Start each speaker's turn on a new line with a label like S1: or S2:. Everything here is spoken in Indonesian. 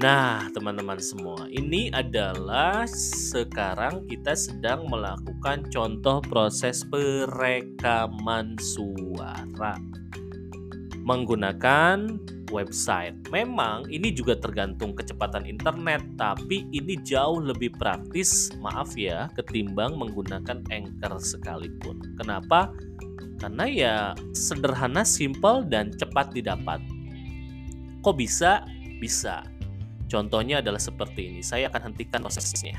S1: Nah, teman-teman semua, ini adalah sekarang kita sedang melakukan contoh proses perekaman suara menggunakan website. Memang ini juga tergantung kecepatan internet, tapi ini jauh lebih praktis, maaf ya, ketimbang menggunakan Anchor sekalipun. Kenapa? Karena ya sederhana, simple dan cepat didapat. Kok bisa? Bisa Contohnya adalah seperti ini. Saya akan hentikan prosesnya.